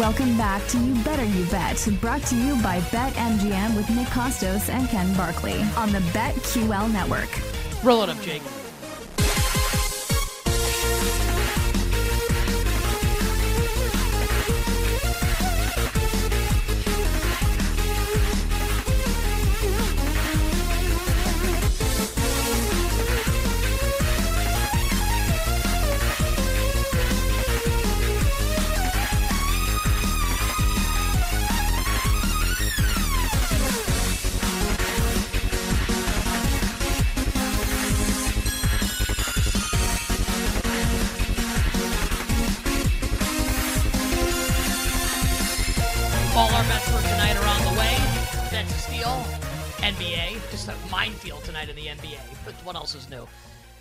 Welcome back to You Better You Bet, brought to you by BetMGM with Nick Kostos and Ken Barkley on the BetQL network. Roll it up, Jake. Bets for tonight are on the way. That's Steel, NBA, just a minefield tonight in the NBA. But what else is new?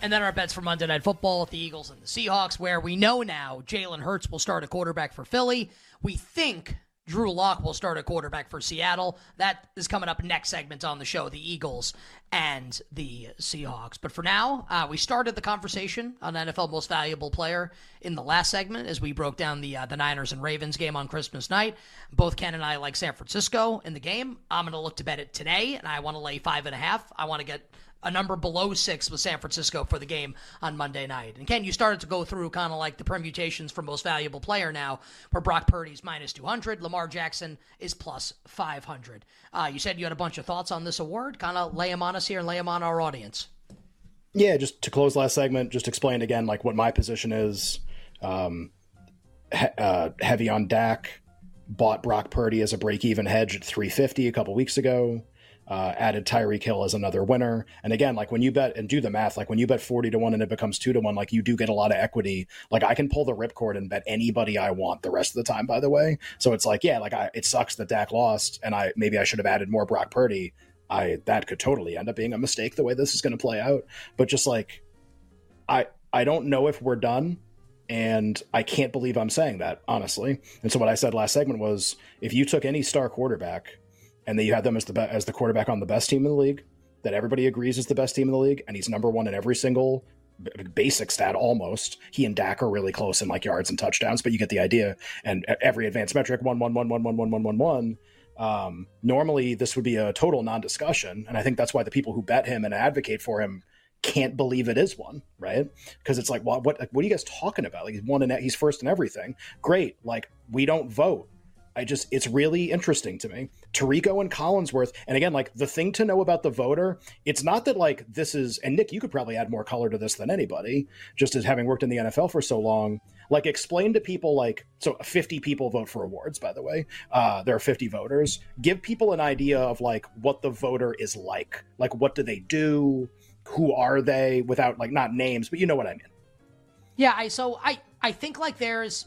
And then our bets for Monday Night Football with the Eagles and the Seahawks, where we know now Jalen Hurts will start a quarterback for Philly. We think Drew Lock will start a quarterback for Seattle. That is coming up next segment on the show, the Eagles and the Seahawks. But for now, uh, we started the conversation on NFL Most Valuable Player in the last segment as we broke down the uh, the Niners and Ravens game on Christmas night. Both Ken and I like San Francisco in the game. I'm going to look to bet it today, and I want to lay five and a half. I want to get a number below six with San Francisco for the game on Monday night. And Ken, you started to go through kind of like the permutations for most valuable player now, where Brock Purdy's minus 200, Lamar Jackson is plus 500. Uh, you said you had a bunch of thoughts on this award. Kind of lay them on us here and lay them on our audience. Yeah, just to close last segment, just explain again like what my position is. Um, he, uh, heavy on Dak, bought Brock Purdy as a break-even hedge at 350 a couple weeks ago. Uh, added Tyreek Hill as another winner. And again, like when you bet and do the math, like when you bet 40 to 1 and it becomes 2 to 1, like you do get a lot of equity. Like I can pull the ripcord and bet anybody I want the rest of the time, by the way. So it's like, yeah, like I, it sucks that Dak lost and I maybe I should have added more Brock Purdy. I that could totally end up being a mistake the way this is going to play out. But just like I I don't know if we're done and I can't believe I'm saying that, honestly. And so what I said last segment was if you took any star quarterback and that you had them as the be- as the quarterback on the best team in the league, that everybody agrees is the best team in the league, and he's number one in every single b- basic stat almost. He and Dak are really close in like yards and touchdowns, but you get the idea. And every advanced metric one one one one one one one one one. Um, normally, this would be a total non-discussion, and I think that's why the people who bet him and advocate for him can't believe it is one, right? Because it's like, what, what, like, what are you guys talking about? Like, he's one and he's first in everything. Great. Like, we don't vote. I just, it's really interesting to me. Tirico and Collinsworth, and again, like the thing to know about the voter, it's not that like this is, and Nick, you could probably add more color to this than anybody, just as having worked in the NFL for so long. Like, explain to people, like, so 50 people vote for awards, by the way. Uh, there are 50 voters. Give people an idea of like what the voter is like. Like, what do they do? Who are they? Without like not names, but you know what I mean. Yeah, I so I I think like there's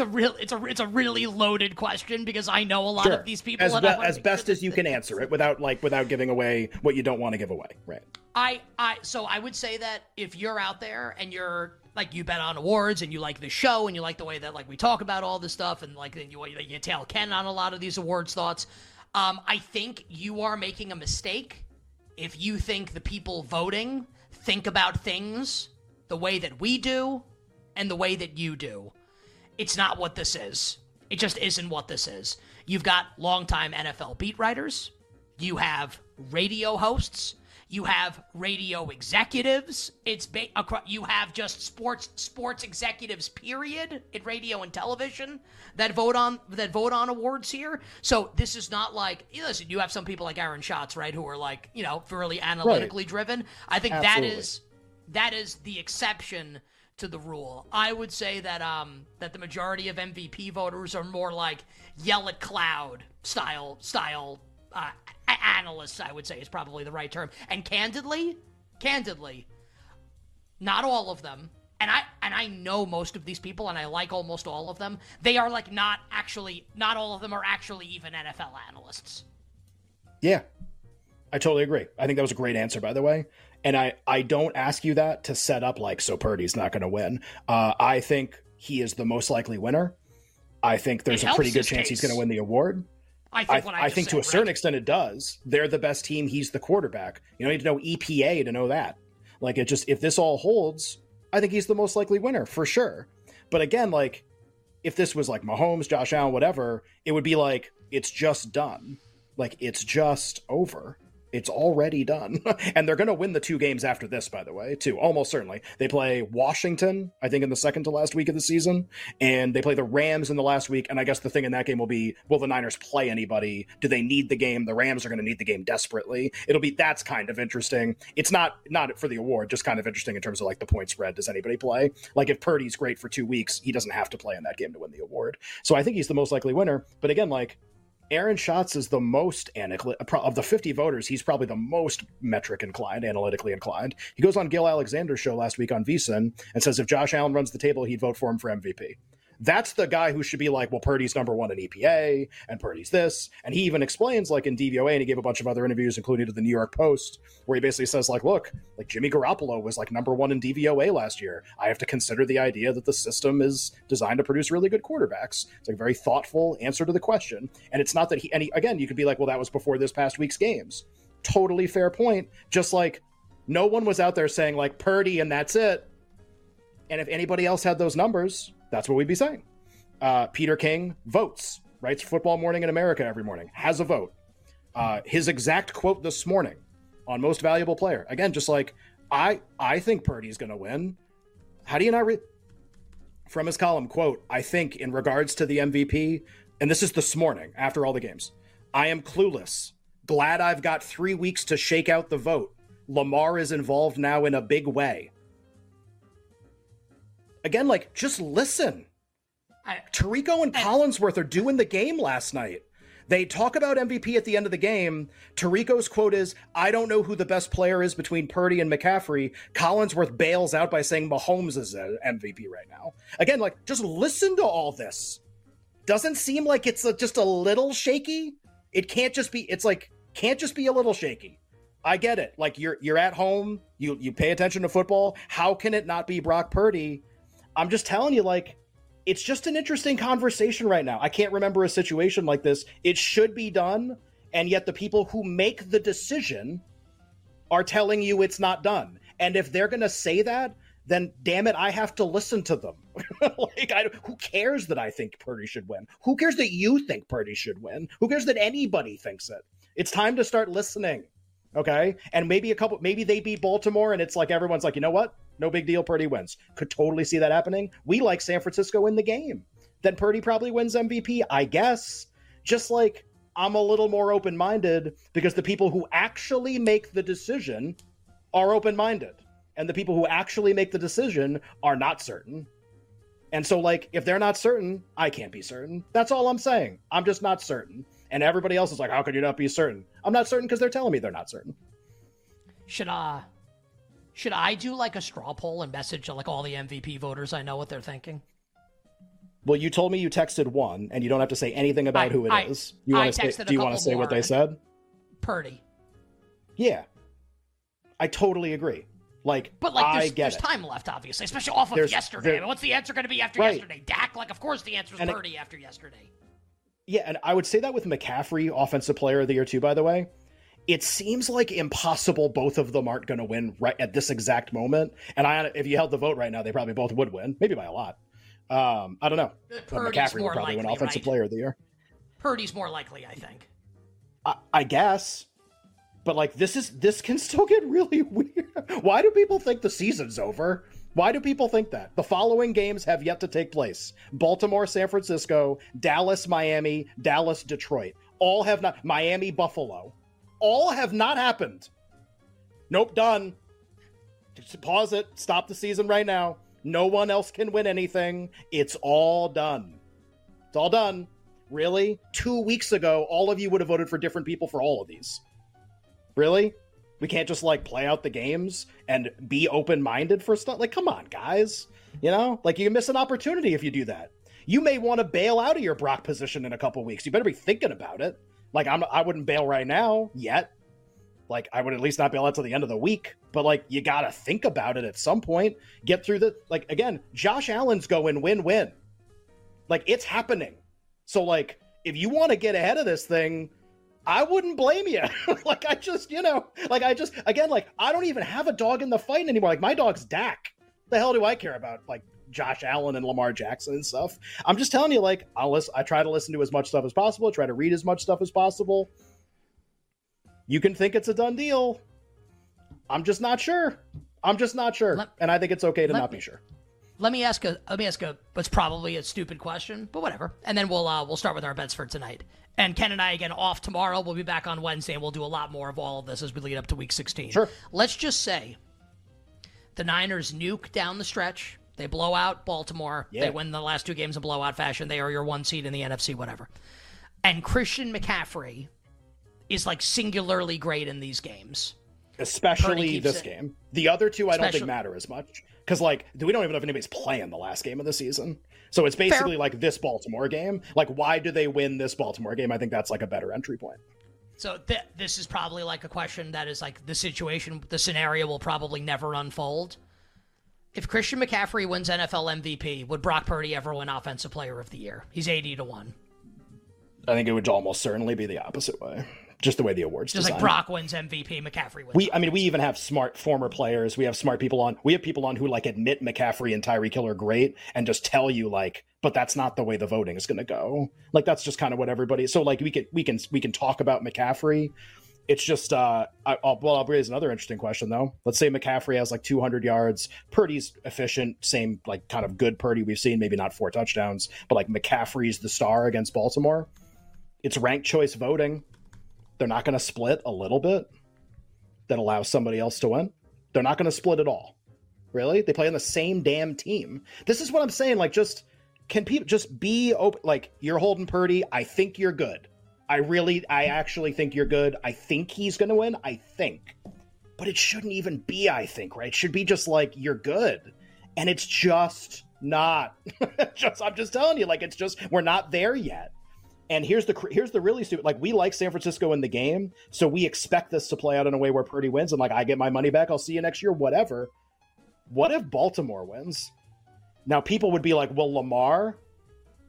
it's a real it's a it's a really loaded question because I know a lot Sure. of these people as, and be- I wanna as best sure as you can answer it without like without giving away what you don't want to give away. Right. I, I, so I would say that if you're out there and you're like you bet on awards and you like the show and you like the way that like we talk about all this stuff and like you you tell Ken on a lot of these awards thoughts, um, I think you are making a mistake if you think the people voting think about things the way that we do and the way that you do. It's not what this is. It just isn't what this is. You've got longtime NFL beat writers. You have radio hosts. You have radio executives. It's ba- across, you have just sports sports executives. Period in radio and television that vote on that vote on awards here. So this is not like listen. You have some people like Aaron Schatz, right, who are like you know fairly analytically right. driven. I think Absolutely. that is that is the exception to the rule. I would say that um that the majority of MVP voters are more like yell at cloud style style uh, analysts, I would say is probably the right term. And candidly, candidly, not all of them. And I and I know most of these people, and I like almost all of them. They are like not actually, not all of them are actually even NFL analysts. Yeah, I totally agree. I think that was a great answer, by the way. And I I don't ask you that to set up like so Purdy's not going to win. Uh, I think he is the most likely winner. I think there's it a pretty good chance case. he's going to win the award. I think, I, I think to a certain extent it does. They're the best team. He's the quarterback. You don't need to know EPA to know that. Like it just if this all holds, I think he's the most likely winner for sure. But again, like if this was like Mahomes, Josh Allen, whatever, it would be like it's just done. Like it's just over. It's already done. and they're going to win the two games after this, by the way, too. Almost certainly. They play Washington, I think, in the second to last week of the season. And they play the Rams in the last week. And I guess the thing in that game will be will the Niners play anybody? Do they need the game? The Rams are going to need the game desperately. It'll be that's kind of interesting. It's not not for the award, just kind of interesting in terms of like the point spread. Does anybody play? Like if Purdy's great for two weeks, he doesn't have to play in that game to win the award. So I think he's the most likely winner. But again, like Aaron Schatz is the most of the 50 voters. He's probably the most metric inclined, analytically inclined. He goes on Gill Alexander's show last week on VSiN and says if Josh Allen runs the table, he'd vote for him for MVP. That's the guy who should be like, well, Purdy's number one in EPA and Purdy's this. And he even explains, like in DVOA, and he gave a bunch of other interviews, including to the New York Post, where he basically says, like, look, like Jimmy Garoppolo was like number one in DVOA last year. I have to consider the idea that the system is designed to produce really good quarterbacks. It's like a very thoughtful answer to the question. And it's not that he, and he, again, you could be like, well, that was before this past week's games. Totally fair point. Just like no one was out there saying, like, Purdy and that's it. And if anybody else had those numbers, that's what we'd be saying. Uh, Peter King votes, writes Football Morning in America every morning, has a vote. Uh, his exact quote this morning on Most Valuable Player. Again, just like I, I think Purdy's going to win. How do you not read? From his column, quote, I think in regards to the MVP, and this is this morning after all the games, I am clueless. Glad I've got three weeks to shake out the vote. Lamar is involved now in a big way again, like just listen. I, and I, Collinsworth are doing the game last night. They talk about MVP at the end of the game. Tirico's quote is, I don't know who the best player is between Purdy and McCaffrey. Collinsworth bails out by saying Mahomes is an MVP right now. Again, like, just listen to all this. Doesn't seem like it's a, just a little shaky. It can't just be, it's like, can't just be a little shaky. I get it. Like you're you're at home, you you pay attention to football. How can it not be Brock Purdy? I'm just telling you, like, it's just an interesting conversation right now. I can't remember a situation like this. It should be done, and yet the people who make the decision are telling you it's not done. And if they're going to say that, then damn it, I have to listen to them. like, I, who cares that I think Purdy should win? Who cares that you think Purdy should win? Who cares that anybody thinks it? It's time to start listening. Okay. And maybe a couple, maybe they beat Baltimore and it's like everyone's like, you know what? No big deal. Purdy wins. Could totally see that happening. We like San Francisco in the game. Then Purdy probably wins MVP, I guess. Just like I'm a little more open minded because the people who actually make the decision are open minded. And the people who actually make the decision are not certain. And so, like, if they're not certain, I can't be certain. That's all I'm saying. I'm just not certain. And everybody else is like, how could you not be certain? I'm not certain because they're telling me they're not certain. Uh should I do like a straw poll and message like all the MVP voters I know what they're thinking? Well, you told me you texted one, and you don't have to say anything about I, who it I, is. You want to say? Do you want to say what they said? Purdy. Yeah, I totally agree. Like, but like, there's, there's time left, obviously, especially off of there's, yesterday. Mean, what's the answer going to be after right. yesterday? Dak? Like, of course the answer is Purdy it, after yesterday. Yeah, and I would say that with McCaffrey, offensive player of the year too. By the way, it seems like impossible both of them aren't going to win right at this exact moment. And I, if you held the vote right now, they probably both would win, maybe by a lot. Um, I don't know. McCaffrey would probably likely, win offensive right? player of the year. Purdy's more likely, I think. I, I guess, But like this is this can still get really weird. Why do people think the season's over? Why do people think that? The following games have yet to take place. Baltimore, San Francisco, Dallas, Miami, Dallas, Detroit. All have not Miami, Buffalo. All have not happened. Nope, done. Just pause it. Stop the season right now. No one else can win anything. It's all done. It's all done. Really? Two weeks ago, all of you would have voted for different people for all of these. Really? We can't just like play out the games and be open minded for stuff. Like, come on, guys. You know, like you miss an opportunity if you do that. You may want to bail out of your Brock position in a couple weeks. You better be thinking about it. Like, I'm, I wouldn't bail right now yet. Like, I would at least not bail out till the end of the week. But like, you gotta think about it at some point. Get through the like again. Josh Allen's going win win. Like, it's happening. So like, if you want to get ahead of this thing, I wouldn't blame you. like I just, you know, like I just again, like I don't even have a dog in the fight anymore. Like my dog's Dak. The hell do I care about like Josh Allen and Lamar Jackson and stuff? I'm just telling you, like I'll listen, I try to listen to as much stuff as possible. Try to read as much stuff as possible. You can think it's a done deal. I'm just not sure. I'm just not sure, let, and I think it's okay to not be sure. Let me ask a let me ask a what's probably a stupid question, but whatever. And then we'll uh, we'll start with our bets for tonight. And Ken and I again off tomorrow. We'll be back on Wednesday and we'll do a lot more of all of this as we lead up to week 16. Sure. Let's just say the Niners nuke down the stretch. They blow out Baltimore. Yeah. They win the last two games in blowout fashion. They are your one seed in the NFC, whatever. And Christian McCaffrey is like singularly great in these games. Especially this it. game. The other two I Especially, don't think matter as much. Because like we don't even know if anybody's playing the last game of the season. So it's basically Fair. like this Baltimore game. Like, why do they win this Baltimore game? I think that's like a better entry point. So th- this is probably like a question that is like the situation, the scenario will probably never unfold. If Christian McCaffrey wins NFL MVP, would Brock Purdy ever win Offensive Player of the Year? He's eighty to one. I think it would almost certainly be the opposite way just the way the awards just designed. like Brock wins MVP, McCaffrey wins. We, I mean, we even have smart former players. We have smart people on. We have people on who like admit McCaffrey and Tyreek Hill are great, and just tell you like, but that's not the way the voting is going to go. Like that's just kind of what everybody. So like we can we can we can talk about McCaffrey. It's just uh, I, will well, I'll raise another interesting question though. Let's say McCaffrey has like 200 yards. Purdy's efficient, same like kind of good Purdy we've seen. Maybe not four touchdowns, but like McCaffrey's the star against Baltimore. It's ranked choice voting they're not going to split a little bit that allows somebody else to win. They're not going to split at all. Really? They play on the same damn team. This is what I'm saying. Like, just can people just be open? Like, you're holding Purdy. I think you're good. I really, I actually think you're good. I think he's going to win. I think. But it shouldn't even be, I think, right? It should be just like, you're good. And it's just not. just, I'm just telling you, like, it's just, we're not there yet. And here's the here's the really stupid. Like we like San Francisco in the game, so we expect this to play out in a way where Purdy wins, and like I get my money back. I'll see you next year, whatever. What if Baltimore wins? Now people would be like, "Well, Lamar."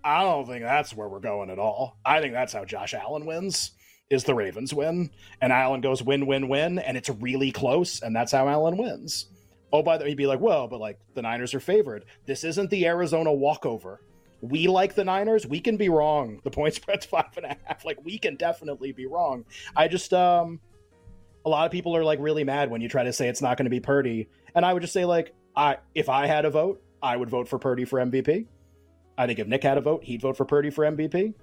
I don't think that's where we're going at all. I think that's how Josh Allen wins. Is the Ravens win, and Allen goes win, win, win, and it's really close, and that's how Allen wins. Oh, by the way, you'd be like, well, but like the Niners are favored. This isn't the Arizona walkover we like the Niners. We can be wrong. The point spread's five and a half. Like we can definitely be wrong. I just um a lot of people are like really mad when you try to say it's not going to be Purdy. And I would just say like I if I had a vote, I would vote for Purdy for MVP. I think if Nick had a vote, he'd vote for Purdy for MVP.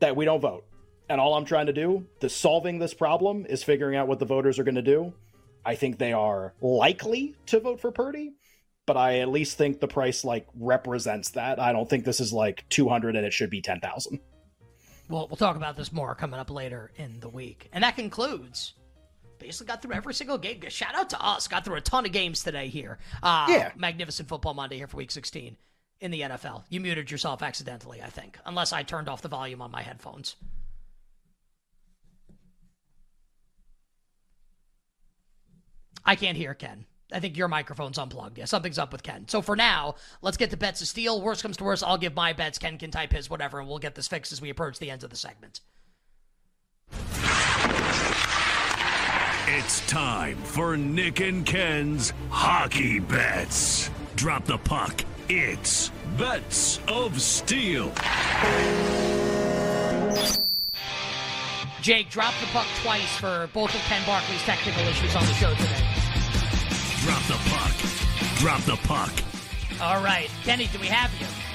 That we don't vote. And all I'm trying to do, the solving this problem is figuring out what the voters are going to do. I think they are likely to vote for Purdy but I at least think the price like represents that. I don't think this is like 200 and it should be 10,000. Well, we'll talk about this more coming up later in the week. And that concludes basically got through every single game. Shout out to us. Got through a ton of games today here. Uh, yeah. Magnificent Football Monday here for week 16 in the NFL. You muted yourself accidentally, I think, unless I turned off the volume on my headphones. I can't hear Ken. I think your microphone's unplugged. Yeah, something's up with Ken. So for now, let's get the bets of steel. Worst comes to worst, I'll give my bets. Ken can type his, whatever, and we'll get this fixed as we approach the end of the segment. It's time for Nick and Ken's hockey bets. Drop the puck. It's Bets of Steel. Jake, drop the puck twice for both of Ken Barkley's technical issues on the show today. Drop the puck. Drop the puck. All right. Kenny, do we have you?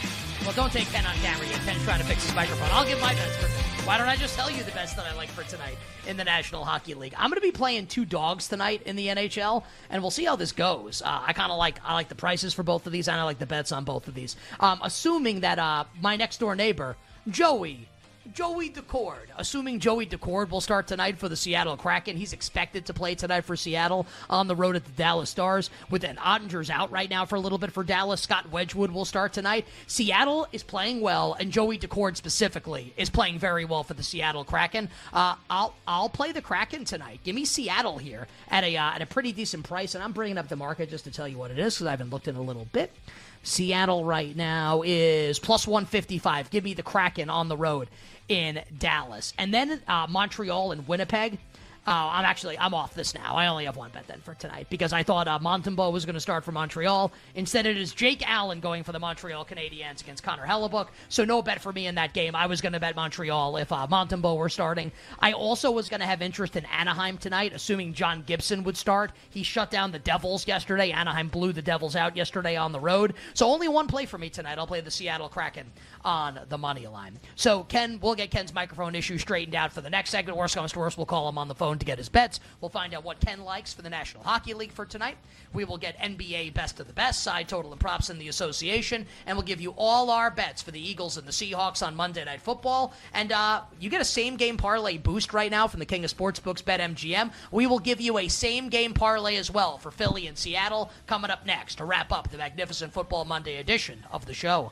Well, don't take Ken on camera yet. Ken's trying to fix his microphone. I'll give my best for why don't I just tell you the best that I like for tonight in the National Hockey League? I'm going to be playing two dogs tonight in the NHL, and we'll see how this goes. Uh, I kind of like I like the prices for both of these, and I like the bets on both of these. Um, assuming that uh, my next door neighbor Joey Joey Daccord. Assuming Joey Daccord will start tonight for the Seattle Kraken, he's expected to play tonight for Seattle on the road at the Dallas Stars. With an Oettinger's out right now for a little bit for Dallas, Scott Wedgewood will start tonight. Seattle is playing well, and Joey Daccord specifically is playing very well for the Seattle Kraken. Uh, I'll I'll play the Kraken tonight. Give me Seattle here at a uh, at a pretty decent price, and I'm bringing up the market just to tell you what it is because I haven't looked in a little bit. Seattle right now is plus 155. Give me the Kraken on the road in Dallas. And then uh, Montreal and Winnipeg. Uh, I'm actually I'm off this now. I only have one bet then for tonight because I thought uh, Montembeault was going to start for Montreal. Instead, it is Jake Allen going for the Montreal Canadiens against Connor Hellebuyck. So no bet for me in that game. I was going to bet Montreal if uh, Montembeault were starting. I also was going to have interest in Anaheim tonight, assuming John Gibson would start. He shut down the Devils yesterday. Anaheim blew the Devils out yesterday on the road. So only one play for me tonight. I'll play the Seattle Kraken on the money line. So Ken, we'll get Ken's microphone issue straightened out for the next segment. Worst comes to worst, we'll call him on the phone to get his bets. We'll find out what Ken likes for the National Hockey League for tonight. We will get NBA best of the best, side total and props in the association, and we'll give you all our bets for the Eagles and the Seahawks on Monday Night Football. And uh, you get a same game parlay boost right now from the King of Sportsbooks BetMGM. We will give you a same game parlay as well for Philly and Seattle coming up next to wrap up the magnificent Football Monday edition of the show.